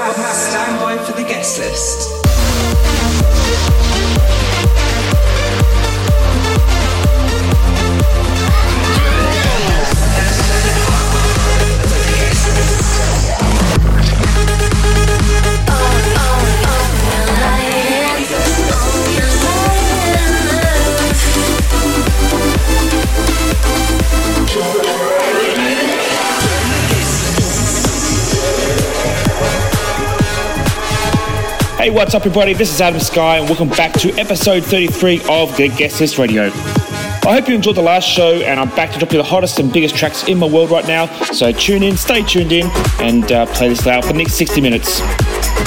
Stand by for the guest list. Hey, what's up, everybody? This is Adam Sky, and welcome back to episode 33 of the Guest List Radio. I hope you enjoyed the last show, and I'm back to drop you the hottest and biggest tracks in my world right now. So tune in, stay tuned in, and uh, play this loud for the next 60 minutes.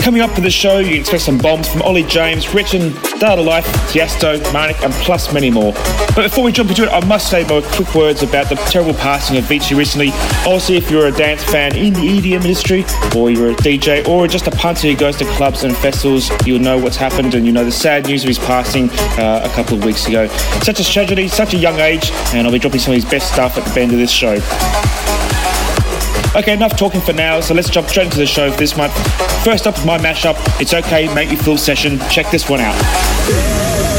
Coming up for the show, you can expect some bombs from Ollie James, Richard, Dada Life, Tiesto, Marnik, and plus many more. But before we jump into it, I must say my quick words about the terrible passing of Avicii recently. Obviously, if you're a dance fan in the EDM industry, or you're a DJ, or just a punter who goes to clubs and festivals, you'll know what's happened and you know the sad news of his passing uh, a couple of weeks ago. Such a tragedy, such a young age, and I'll be dropping some of his best stuff at the end of this show. Okay, enough talking for now, so let's jump straight into the show this month. First up, is my mashup. It's okay, make you feel session. Check this one out.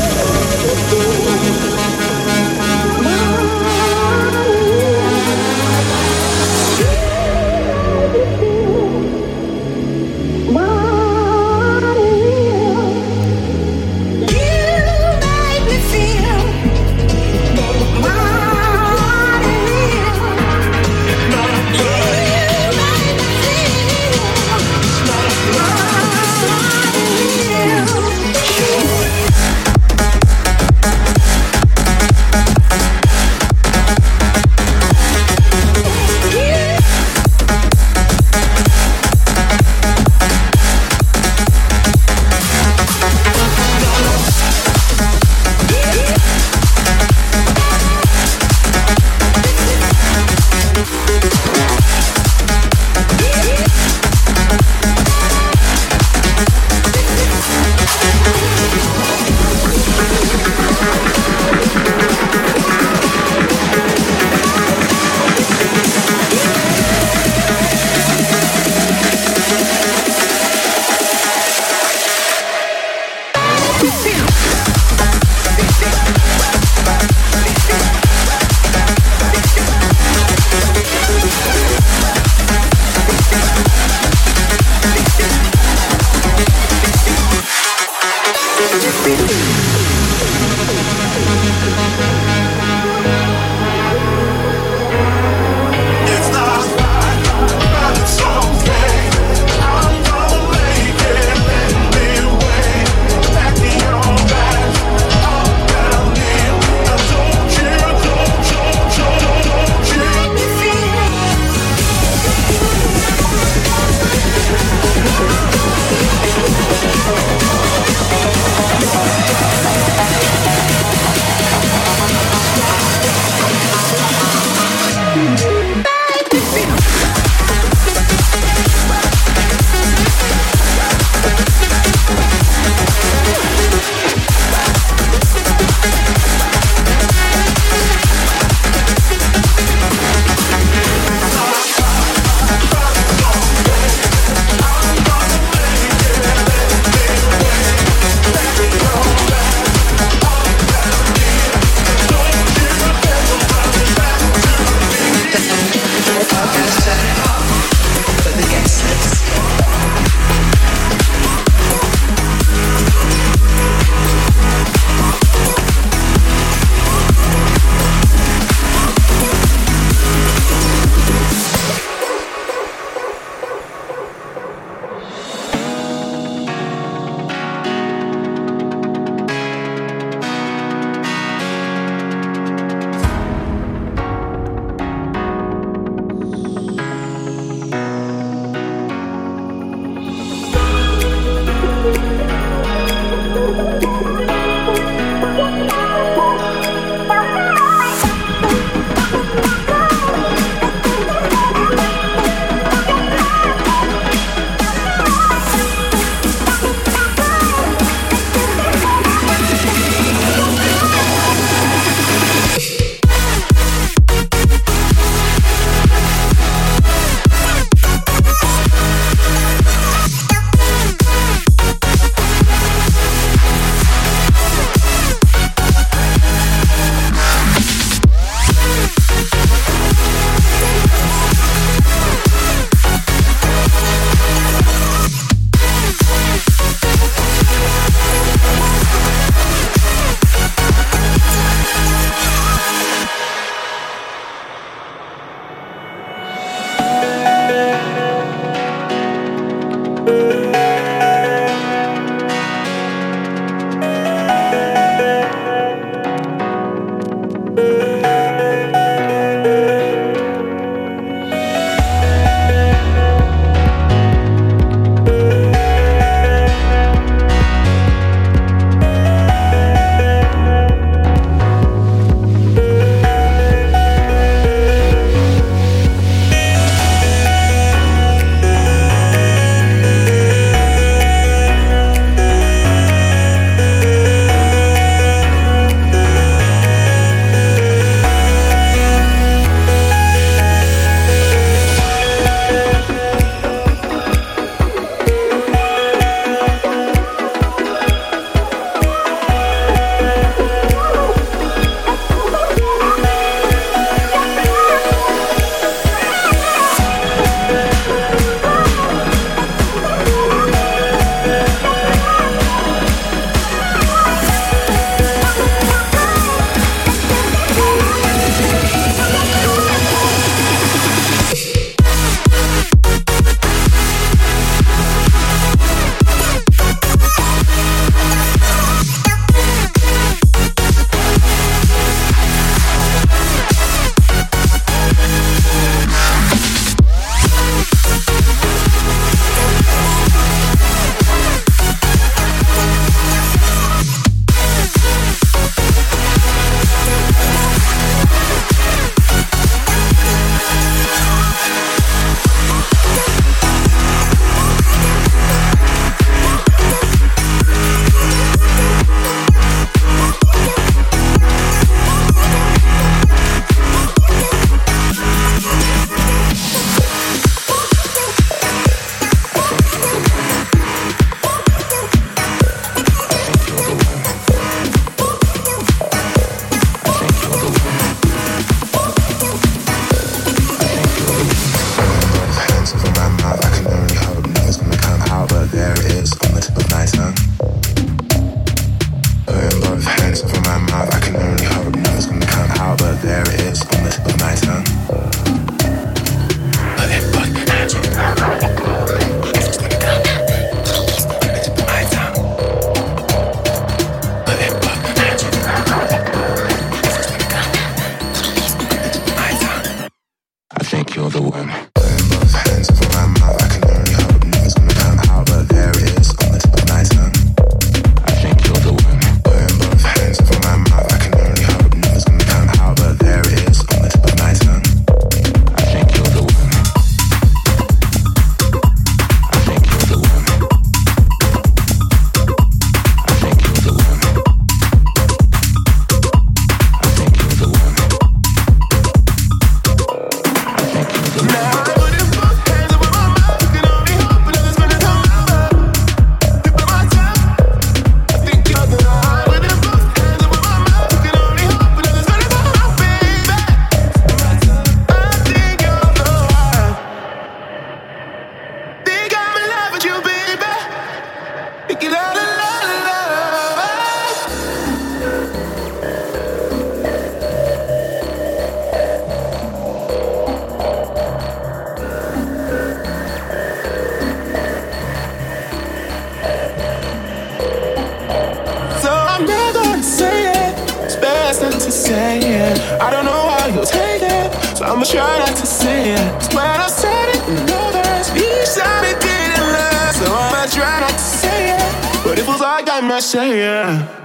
I say yeah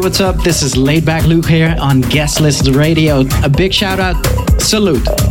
what's up? This is Laidback Luke here on Guest List Radio. A big shout out. Salute.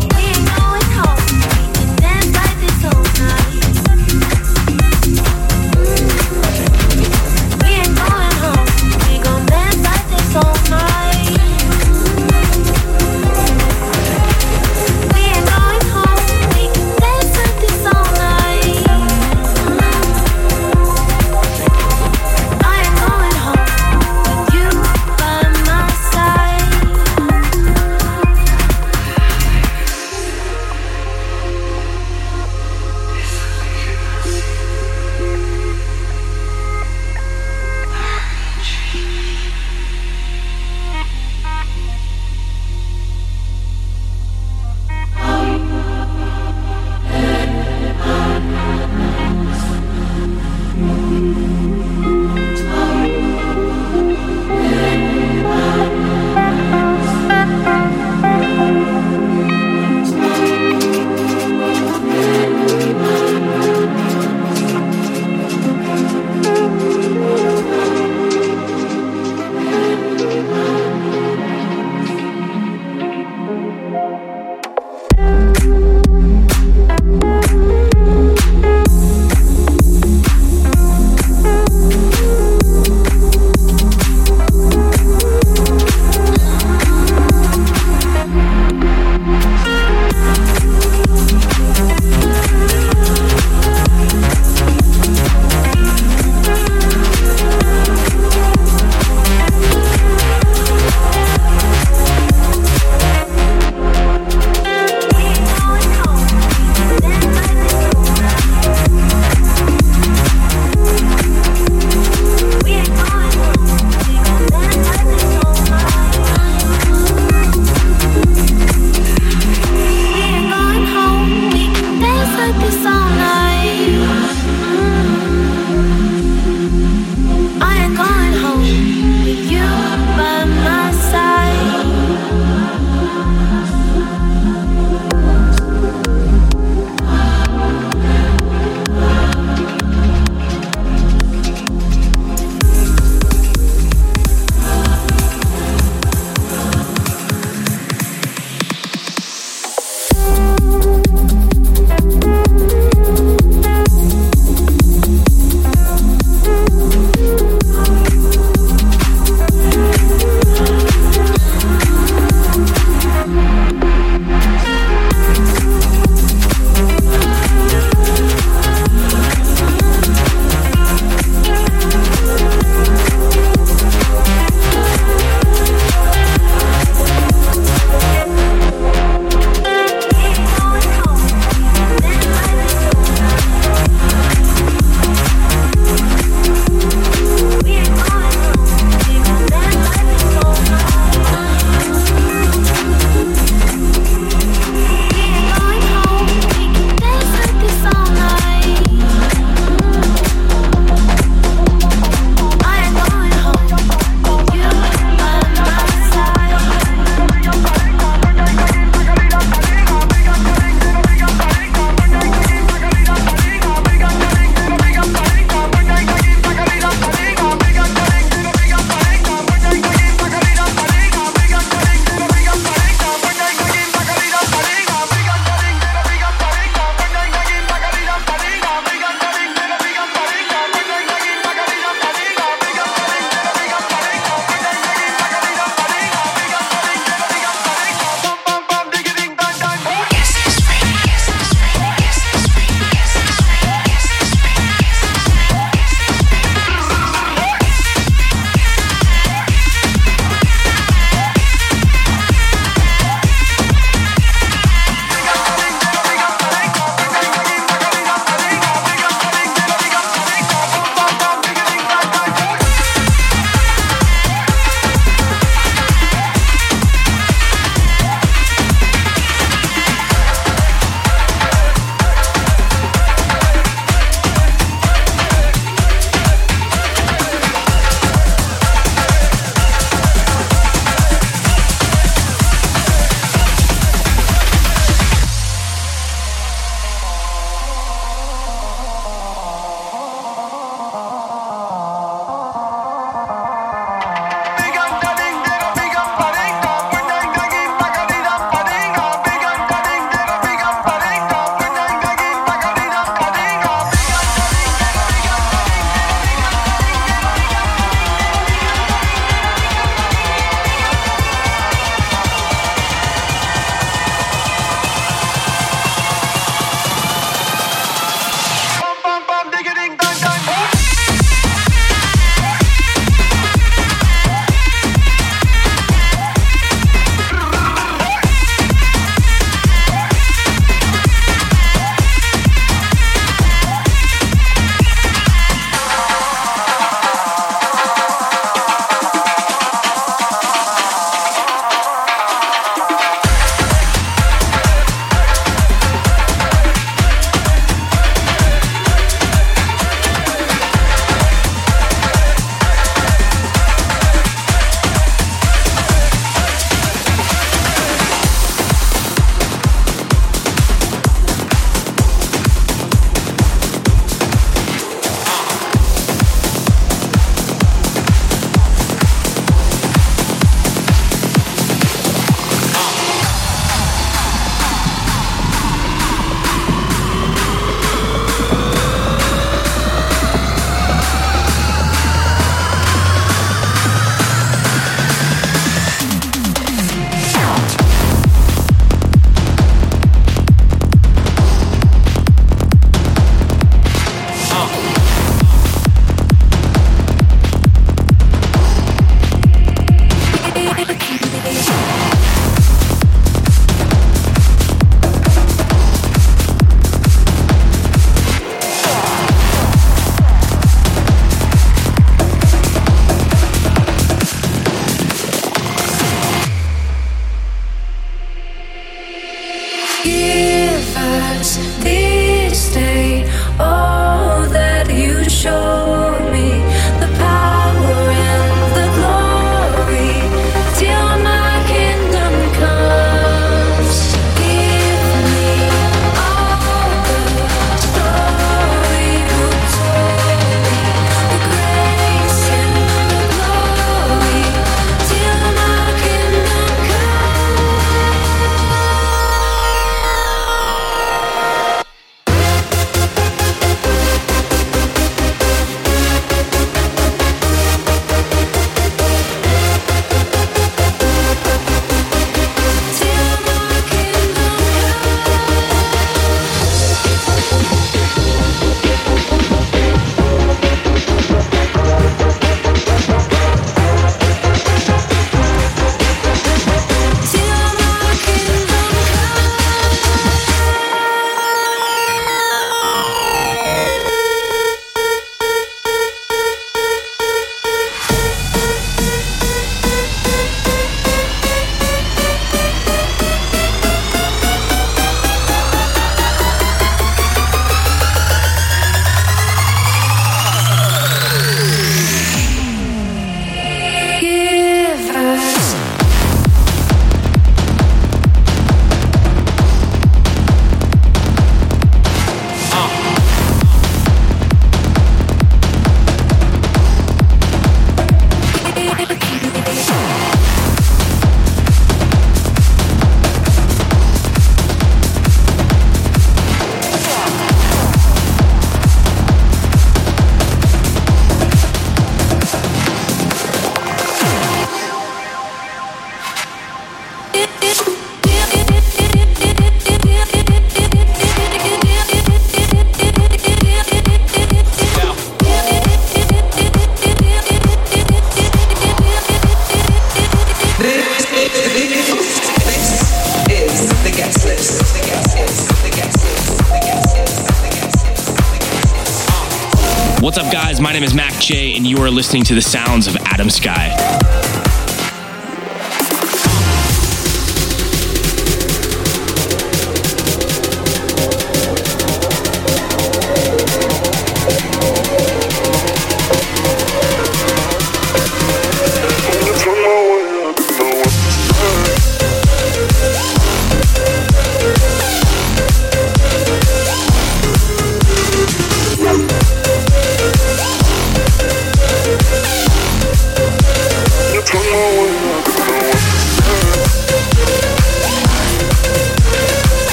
Are listening to the sounds of Adam Sky.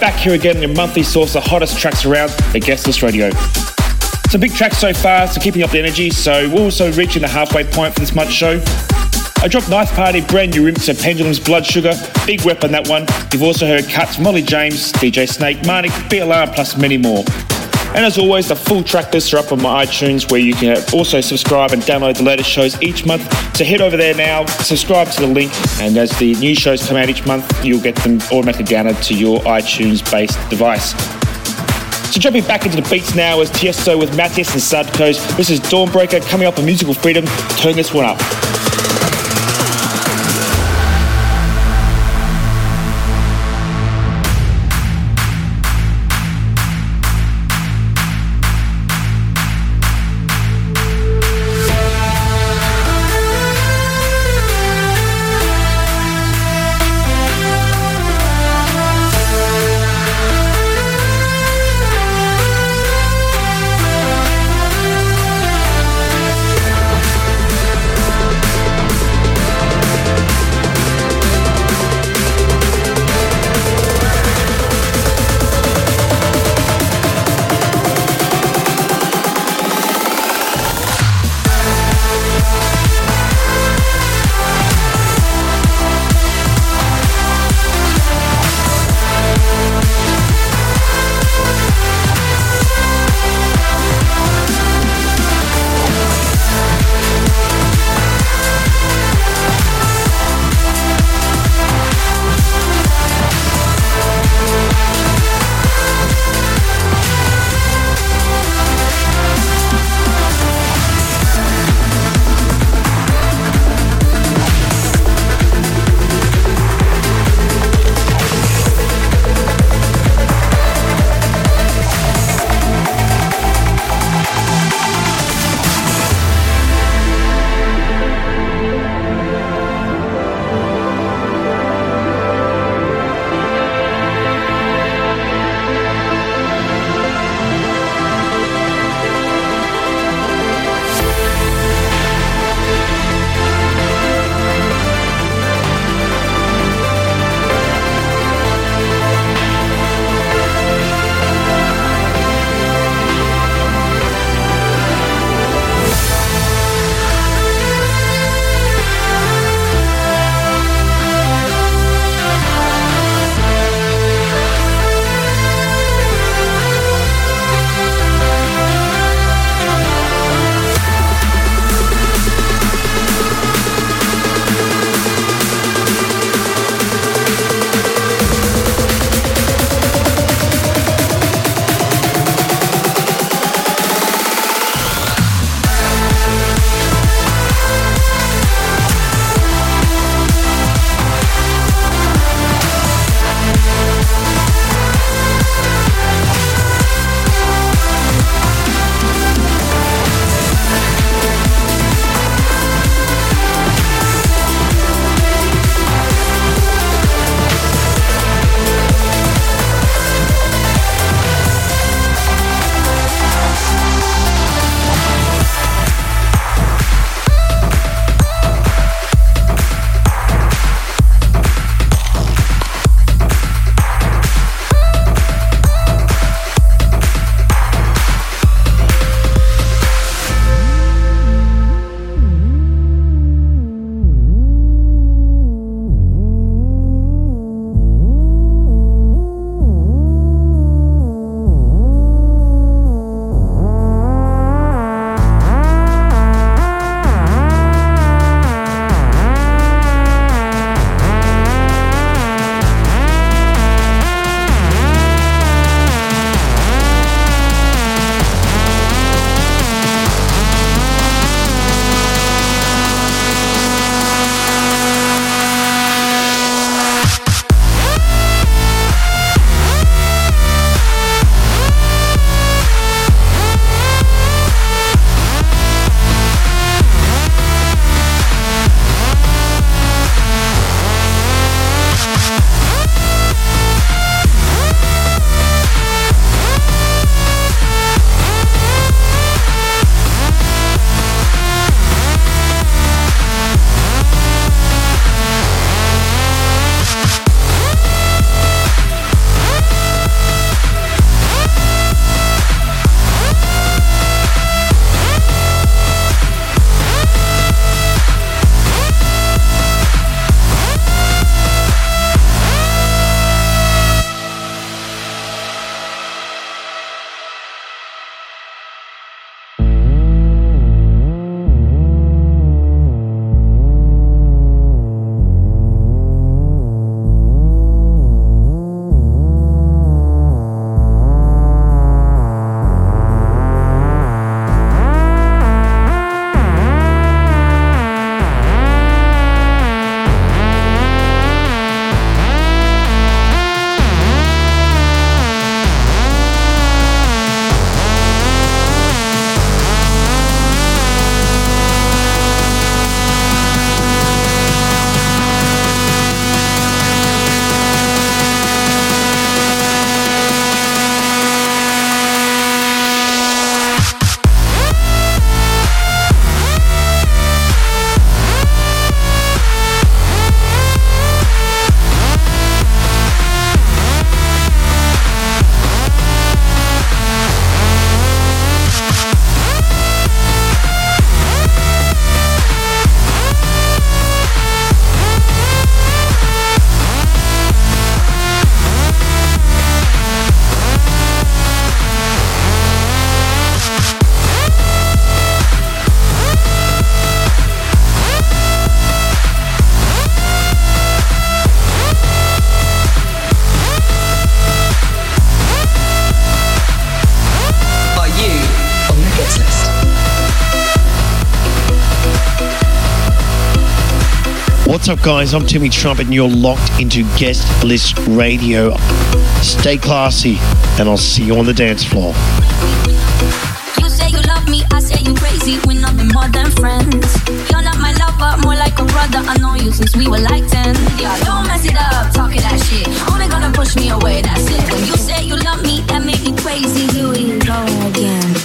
Back here again in your monthly source of hottest tracks around the Guest List Radio. Some big tracks so far, so keeping up the energy, so we're also reaching the halfway point for this month's show. I dropped Knife Party, brand new remix of Pendulum's Blood Sugar, big weapon that one. You've also heard cuts Molly James, DJ Snake, Marnik, BLR, plus many more. And as always, the full track lists are up on my iTunes where you can also subscribe and download the latest shows each month. So head over there now, subscribe to the link, and as the new shows come out each month, you'll get them automatically downloaded to your iTunes based device. So jumping back into the beats now is Tiesto with Matthias and Sadkos. This is Dawnbreaker coming up on Musical Freedom. Turn this one up. What's up, guys? I'm Tommy Trash, and you're locked into Guest List Radio. Stay classy, and I'll see you on the dance floor. You say you love me, I say you crazy. We're nothing more than friends. You're not my lover, more like a brother. I know you since we were like 10. Yeah, don't mess it up, talking that shit. Only gonna push me away, that's it. You say you love me, that me crazy. Go again.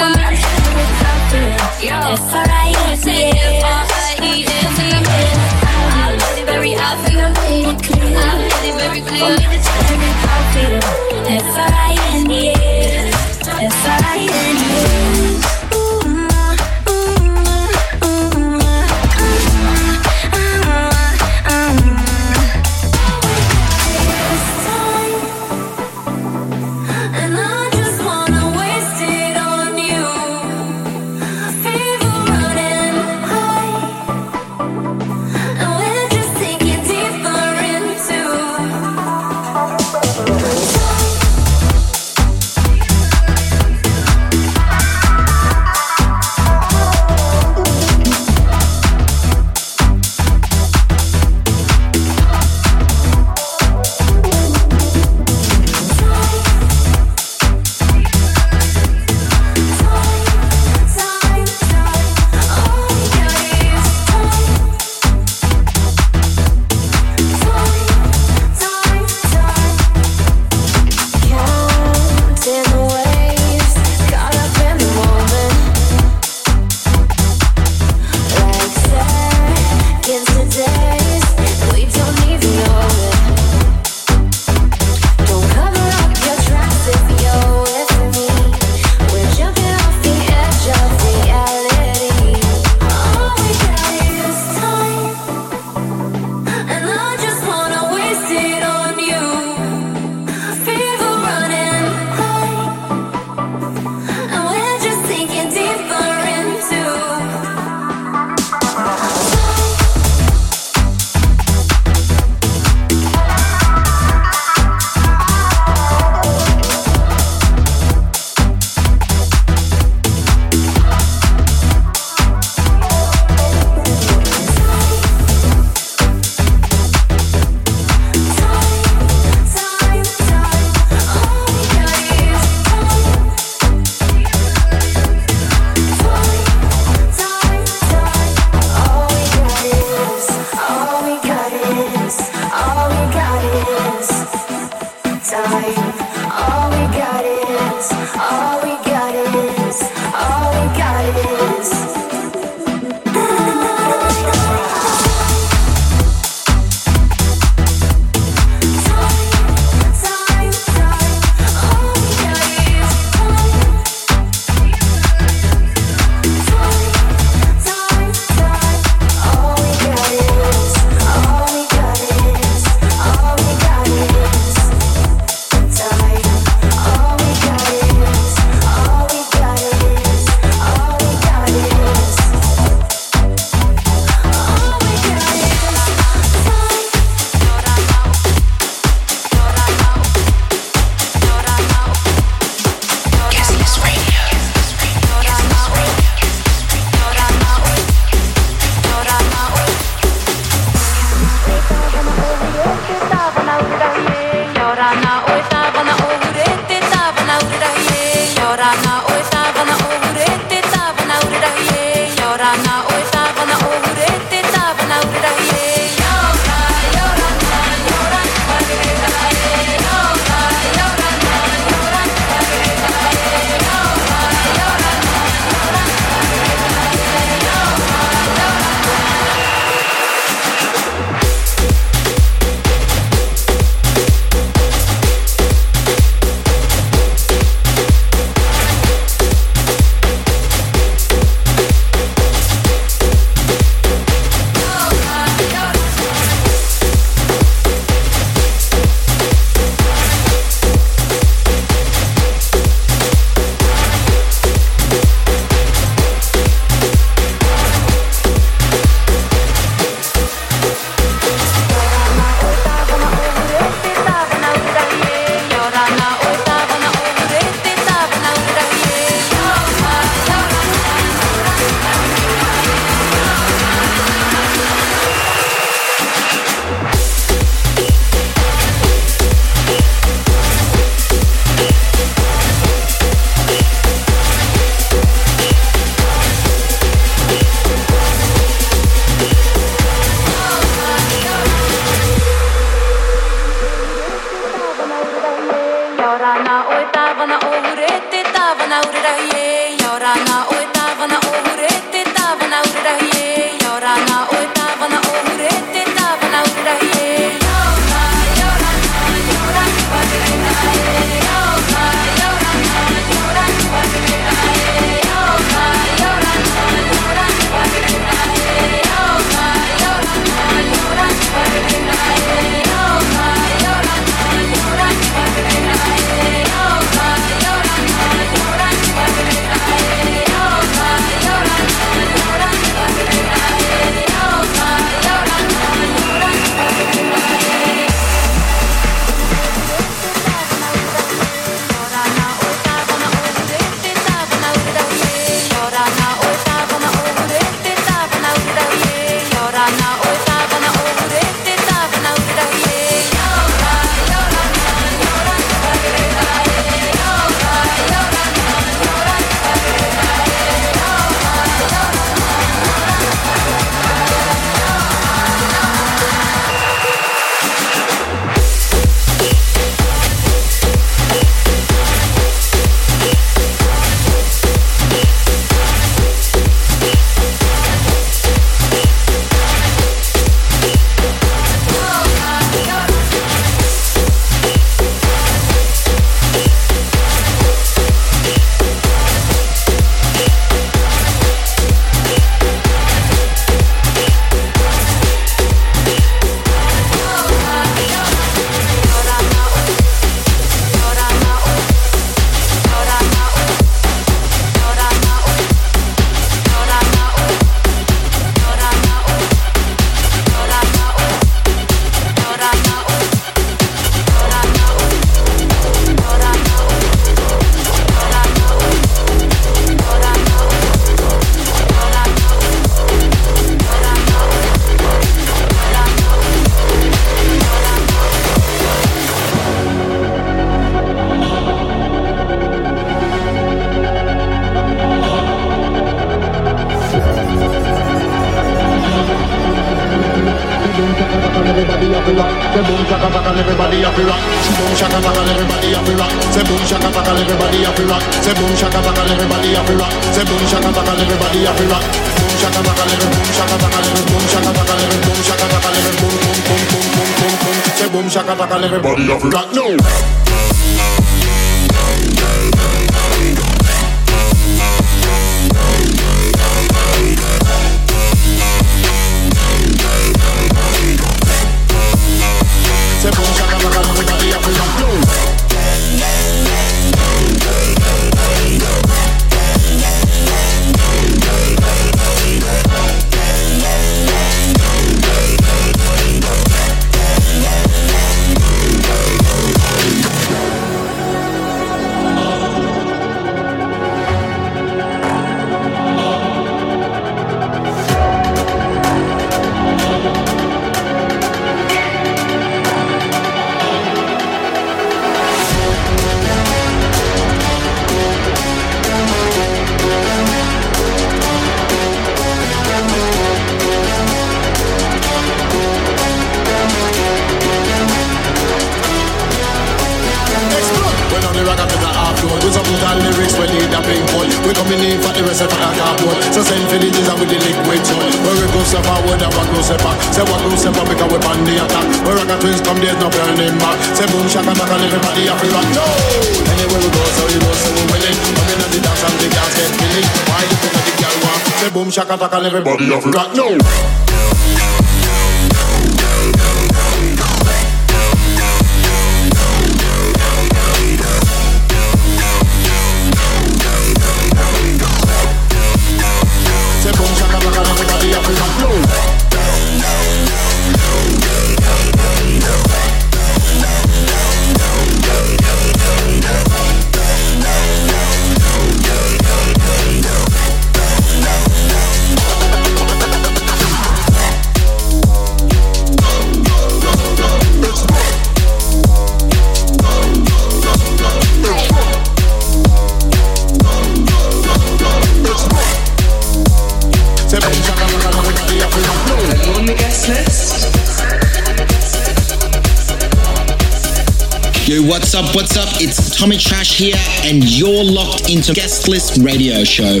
What's up? It's Tommy Trash here, and you're locked into Guest List Radio Show.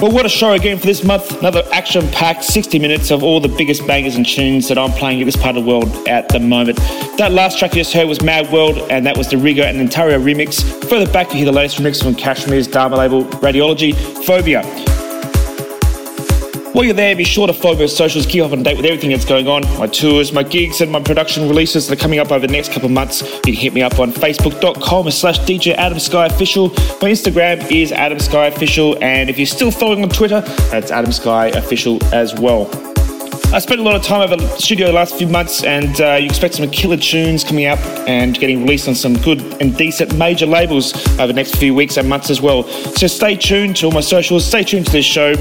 Well, what a show again for this month. Another action packed 60 minutes of all the biggest bangers and tunes that I'm playing in this part of the world at the moment. That last track you just heard was Mad World, and that was the Rigo and Ontario remix. Further back, you hear the latest remix from KSHMR's Dharma label, Radiology, Phobia. While you're there, be sure to follow my socials, keep up on date with everything that's going on, my tours, my gigs, and my production releases that are coming up over the next couple of months. You can hit me up on facebook.com slash DJ Adam Sky Official. My Instagram is Adam Sky Official, and if you're still following on Twitter, that's Adam Sky Official as well. I spent a lot of time over the studio the last few months, and uh, you expect some killer tunes coming up and getting released on some good and decent major labels over the next few weeks and months as well. So stay tuned to all my socials, stay tuned to this show.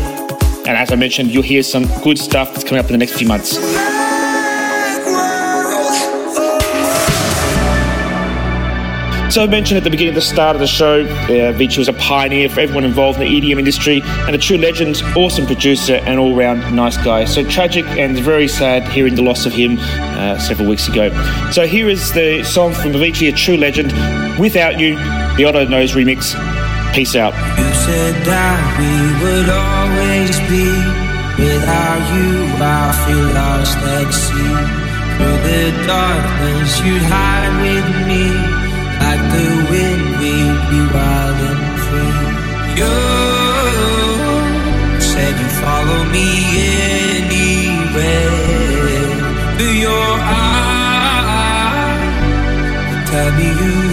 And as I mentioned, you'll hear some good stuff that's coming up in the next few months. So I mentioned at the beginning of the start of the show, uh, Avicii was a pioneer for everyone involved in the EDM industry and a true legend, awesome producer and all-round nice guy. So tragic and very sad hearing the loss of him uh, several weeks ago. So here is the song from Avicii, a true legend, Without You, the Otto Knows remix. Peace out. You said that we would always be. Without you, I feel lost at sea. Through the darkness, you'd hide with me. Like the wind, we'd be wild and free. You said you'd follow me anywhere. Through your eyes, tell me you've